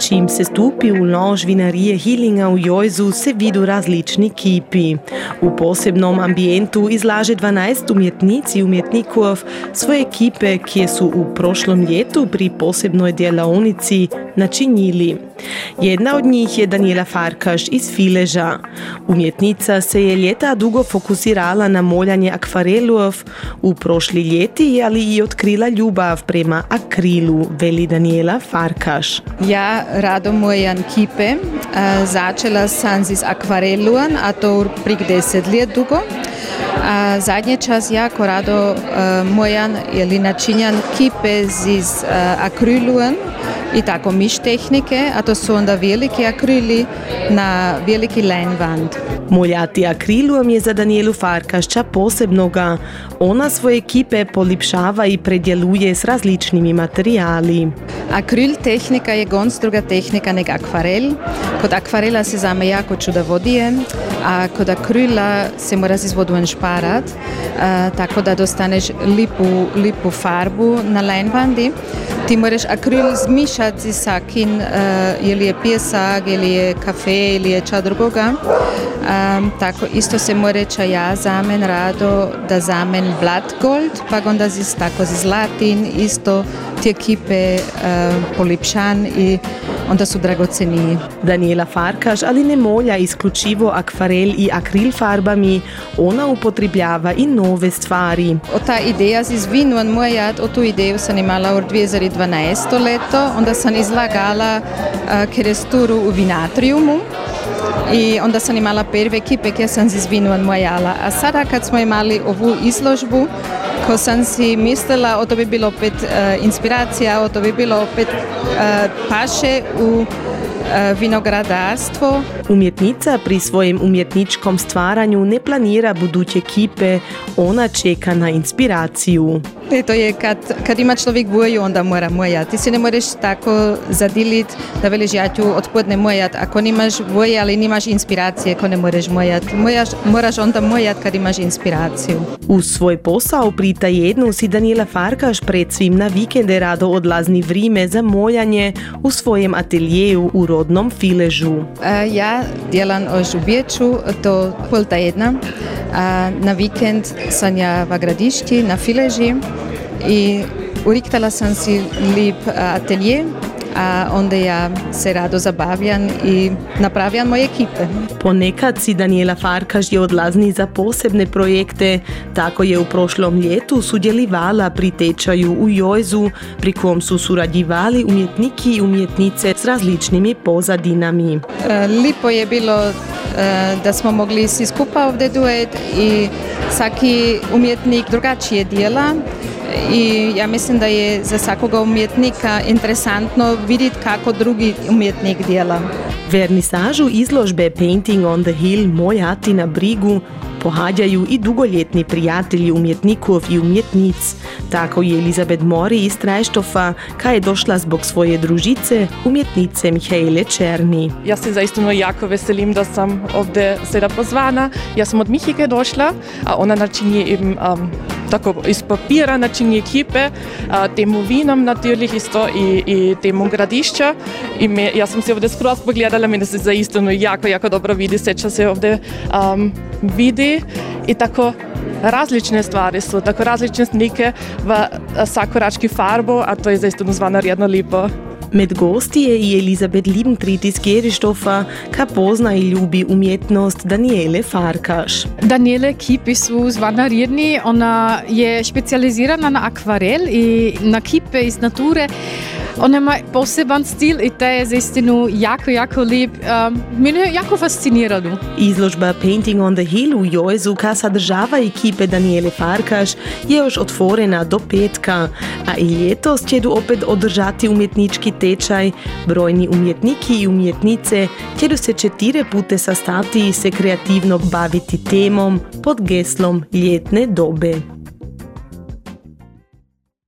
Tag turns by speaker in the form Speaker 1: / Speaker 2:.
Speaker 1: Čim se stupi u lož vinarije Hillinga u Jojzu se vidu različni kipi. U posebnom ambijentu izlaže 12 umjetnici i umjetnikov svoje kipe kje su u prošlom ljetu pri posebnoj djelaonici načinjili. Jedna od njih je Daniela Farkaš iz Fileža. Umjetnica se je ljeta dugo fokusirala na moljanje akvarelov u prošli ljeti, ali i otkrila ljubav prema akrilu, veli Daniela Farkaš.
Speaker 2: Ja rado mojan kipe. Začela sam z akvarelom, a to prik deset let dugo. A zadnji čas jako rado mojan ili načinjan kipe z akrilom i tako miš tehnike, a to su onda veliki akrili na veliki leinwand.
Speaker 1: Moljati akrilom je za Danielu Farkašća posebnoga. Ona svoje kipe polipšava i predjeluje s različnimi materijali.
Speaker 2: Akril tehnika je gonc druga tehnika nego akvarel. Kod akvarela se zame jako čuda vodije, a kod akrila se mora z vodu šparat, tako da dostaneš lipu, lipu farbu na leinwandi. Ti moraš akril zmišati s sakin, uh, ili je pjesak, ili je kafe, ili je ča drugoga. Um, tako isto se mora ja zamen rado da zamen blat gold, pa onda zis tako zlatin, isto te kipe uh, polipšan i onda su dragoceniji.
Speaker 1: Daniela Farkaš ali ne molja isključivo akvarel i akril farbami, ona upotrebljava i nove stvari.
Speaker 2: O ta ideja z izvinuan moja, o tu ideju sam imala u 2012. leto, onda sam izlagala uh, keresturu u vinatriumu i onda sam imala prve ekipe koje sam izvinuan mojala. A sada kad smo imali ovu izložbu, ko sam si mislila, o to bi bilo opet uh, inspiracija, o to bi bilo opet uh, paše u vinogradarstvo.
Speaker 1: Umjetnica pri svojem umjetničkom stvaranju ne planira buduće kipe, ona čeka na inspiraciju.
Speaker 2: E, to je kad, kad ima človek volju, onda mora mojati. Ti se ne moreš tako zadiliti, da veliš ja ću odpodne mojat. Ako nimaš volje, ali nimaš inspiracije, ako ne moreš mojati. Mojaš, moraš onda mojat kad imaš inspiraciju.
Speaker 1: U svoj posao pri tajednu si Daniela Farkaš pred svim na vikende rado odlazni vrime za mojanje u svojem ateljeju u rodnom Filežu.
Speaker 2: E, ja djelam o žubječu, to pol tajedna. A na vikend sam ja v gradišti, na Fileži i uriktala sam si lip atelje, a onda ja se rado zabavljam i napravljam moje ekipe.
Speaker 1: Ponekad si Daniela Farkaš je odlazni za posebne projekte, tako je u prošlom ljetu sudjelivala pri tečaju u Jojzu, pri kom su surađivali umjetniki i umjetnice s različnimi pozadinami.
Speaker 2: Lipo je bilo da smo mogli svi skupa ovdje duet i svaki umjetnik drugačije dijela i ja mislim da je za svakoga umjetnika interesantno vidjeti kako drugi umjetnik dijela.
Speaker 1: Vernisažu izložbe Painting on the Hill Moj ati na brigu pohađaju i dugoljetni prijatelji umjetnikov i umjetnic. Tako je Elizabet Mori iz Trajštofa, ka je došla zbog svoje družice, umjetnice Mihajle Černi.
Speaker 3: Ja se zaistino jako veselim, da sam ovdje sada pozvana. Ja sam od Mihike došla, a ona načinje im um, tako iz papira načinje ekipe, a, temu vinom natürlich isto i, i temu gradišća. I me, ja sam se ovdje skroz pogledala, meni se zaistino jako, jako dobro vidi, seča se ovdje um, vidi i tako različne stvari su, tako različne slike v sakorački farbo, a to je zaistino zvano redno lipo.
Speaker 1: Med gosti je i Elizabet Liebentrit iz Kjerištofa, ka pozna i ljubi umjetnost Daniele Farkaš.
Speaker 4: Daniele kipi su zvanarjedni, ona je specializirana na akvarel i na kipe iz nature. Ona ima poseban stil i to je zaistinu jako, jako lep. Um, mene je jako fascinirano.
Speaker 1: Izložba Painting on the Hill u Joezu, ka sadržava ekipe Daniele Farkaš, je još otvorena do petka, a i ljetos će opet održati umjetnički tečaj. Brojni umjetniki i umjetnice će se četire pute sastati i se kreativno baviti temom pod geslom ljetne dobe.